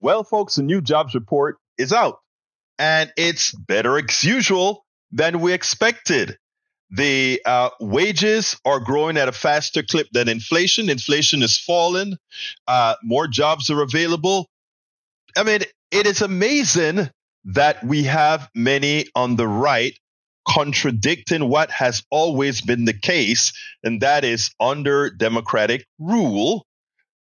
Well, folks, the new jobs report is out and it's better as usual than we expected. The uh, wages are growing at a faster clip than inflation. Inflation is falling. Uh, more jobs are available. I mean, it is amazing that we have many on the right contradicting what has always been the case, and that is under democratic rule,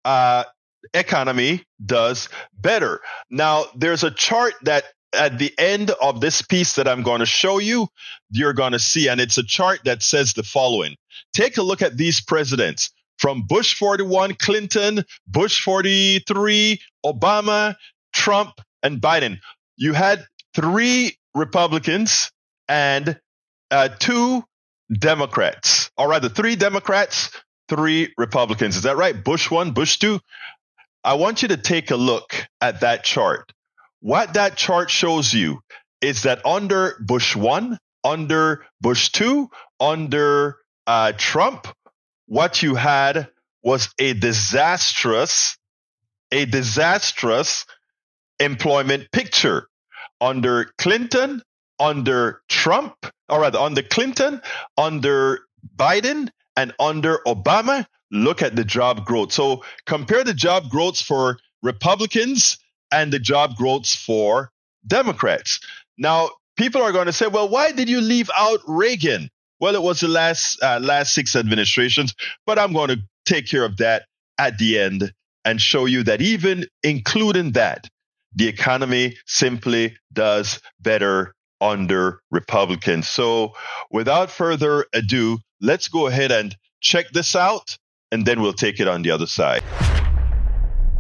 uh, economy does better. Now, there's a chart that at the end of this piece that I'm going to show you, you're going to see, and it's a chart that says the following. Take a look at these presidents from Bush 41, Clinton, Bush 43, Obama, Trump, and Biden. You had three Republicans and uh, two Democrats, or rather, three Democrats, three Republicans. Is that right? Bush one, Bush two. I want you to take a look at that chart. What that chart shows you is that under Bush one, under Bush two, under uh, Trump, what you had was a disastrous, a disastrous employment picture. Under Clinton, under Trump, or rather under Clinton, under Biden, and under Obama, look at the job growth. So compare the job growths for Republicans and the job growths for Democrats. Now, people are going to say, well, why did you leave out Reagan? Well, it was the last uh, last six administrations, but I'm going to take care of that at the end and show you that even including that, the economy simply does better under Republicans. So without further ado, let's go ahead and check this out, and then we'll take it on the other side.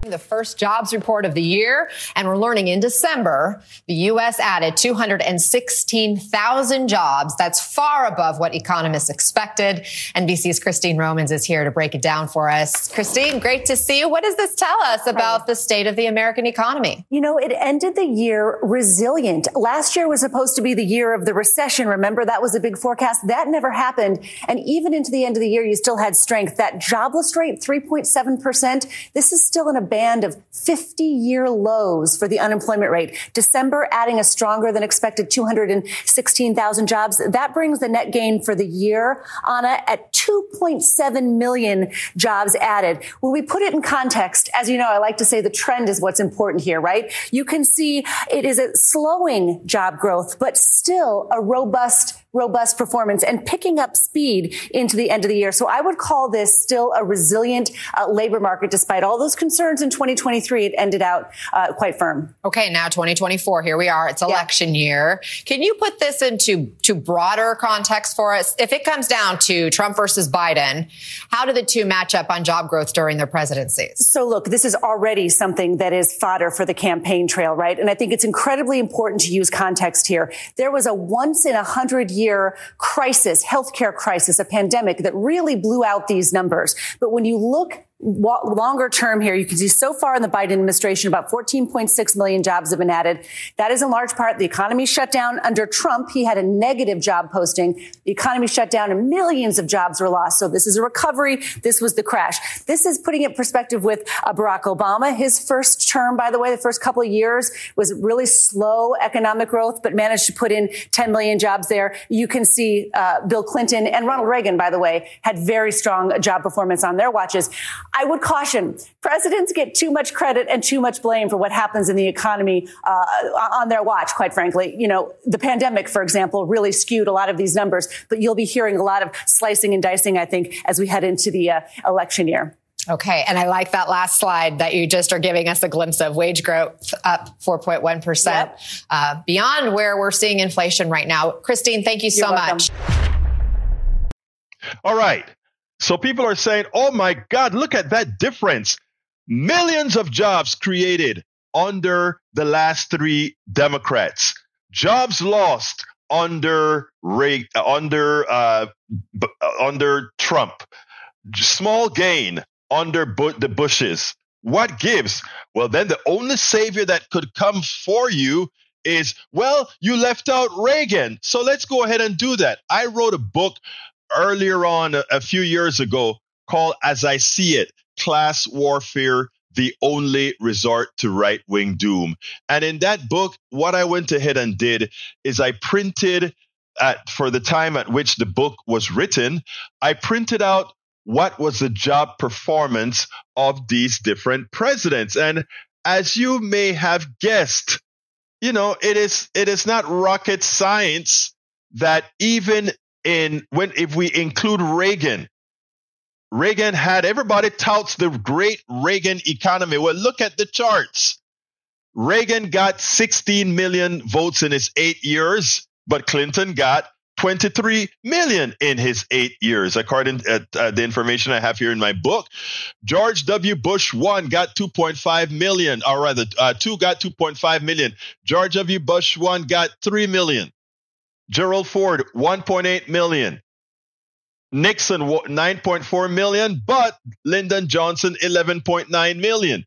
The first jobs report of the year, and we're learning in December, the U.S. added 216,000 jobs. That's far above what economists expected. NBC's Christine Romans is here to break it down for us. Christine, great to see you. What does this tell us about the state of the American economy? You know, it ended the year resilient. Last year was supposed to be the year of the recession. Remember, that was a big forecast. That never happened. And even into the end of the year, you still had strength. That jobless rate, 3.7%, this is still in a band of 50 year lows for the unemployment rate. December adding a stronger than expected 216,000 jobs. That brings the net gain for the year, Anna, at 2.7 million jobs added. When we put it in context, as you know, I like to say the trend is what's important here, right? You can see it is a slowing job growth, but still a robust robust performance and picking up speed into the end of the year. So I would call this still a resilient uh, labor market despite all those concerns in 2023. It ended out uh, quite firm. Okay, now 2024, here we are. It's election yeah. year. Can you put this into to broader context for us? If it comes down to Trump versus Biden, how do the two match up on job growth during their presidencies? So look, this is already something that is fodder for the campaign trail, right? And I think it's incredibly important to use context here. There was a once in a hundred year year crisis, healthcare crisis, a pandemic that really blew out these numbers. But when you look longer term here, you can see so far in the Biden administration, about 14.6 million jobs have been added. That is in large part the economy shut down under Trump. He had a negative job posting. The economy shut down and millions of jobs were lost. So this is a recovery. This was the crash. This is putting it in perspective with uh, Barack Obama. His first term, by the way, the first couple of years was really slow economic growth, but managed to put in 10 million jobs there. You can see uh, Bill Clinton and Ronald Reagan, by the way, had very strong job performance on their watches. I would caution presidents get too much credit and too much blame for what happens in the economy uh, on their watch, quite frankly. You know, the pandemic, for example, really skewed a lot of these numbers, but you'll be hearing a lot of slicing and dicing, I think, as we head into the uh, election year. Okay. And I like that last slide that you just are giving us a glimpse of wage growth up 4.1%, yep. uh, beyond where we're seeing inflation right now. Christine, thank you so much. All right. So people are saying, oh my God, look at that difference. Millions of jobs created under the last three Democrats. Jobs lost under under uh, under Trump. Small gain under the Bushes. What gives? Well, then the only savior that could come for you is, well, you left out Reagan. So let's go ahead and do that. I wrote a book earlier on a, a few years ago called As I See It Class Warfare the only resort to right wing doom. And in that book, what I went ahead and did is I printed at, for the time at which the book was written, I printed out what was the job performance of these different presidents. And as you may have guessed, you know, it is, it is not rocket science that even in when, if we include Reagan, Reagan had everybody touts the great Reagan economy. Well, look at the charts. Reagan got 16 million votes in his eight years, but Clinton got 23 million in his eight years, according to uh, the information I have here in my book. George W. Bush one got 2.5 million, or rather, uh, two got 2.5 million. George W. Bush one got 3 million. Gerald Ford 1.8 million. Nixon 9.4 million, but Lyndon Johnson 11.9 million.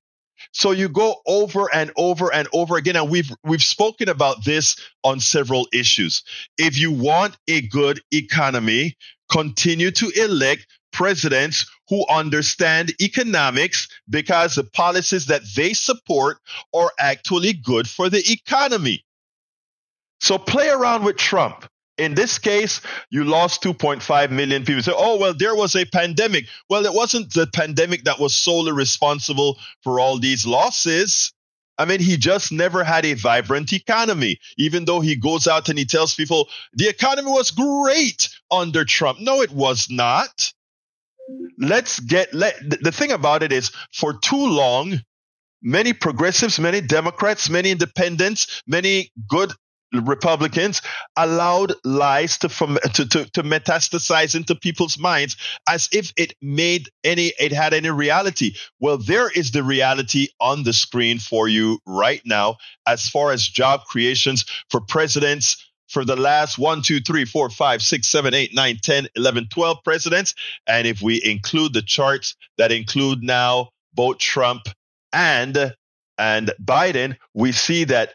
So you go over and over and over again, and we've we've spoken about this on several issues. If you want a good economy, continue to elect presidents who understand economics because the policies that they support are actually good for the economy. So play around with Trump. In this case, you lost 2.5 million people. Say, oh, well, there was a pandemic. Well, it wasn't the pandemic that was solely responsible for all these losses. I mean, he just never had a vibrant economy, even though he goes out and he tells people the economy was great under Trump. No, it was not. Let's get, let, the thing about it is for too long, many progressives, many Democrats, many independents, many good Republicans allowed lies to, from, to, to, to metastasize into people's minds as if it made any, it had any reality. Well, there is the reality on the screen for you right now as far as job creations for presidents for the last one, two, three, four, five, six, seven, eight, nine, 10, 11, 12 presidents. And if we include the charts that include now both Trump and and Biden, we see that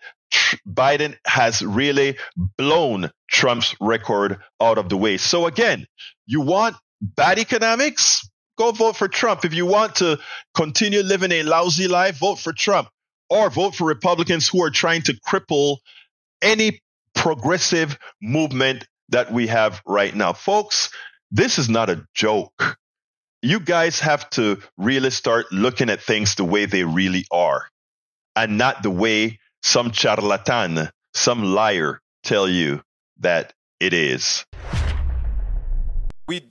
Biden has really blown Trump's record out of the way. So again, you want bad economics? Go vote for Trump. If you want to continue living a lousy life, vote for Trump or vote for Republicans who are trying to cripple any progressive movement that we have right now. Folks, this is not a joke. You guys have to really start looking at things the way they really are and not the way some charlatan, some liar tell you that it is. We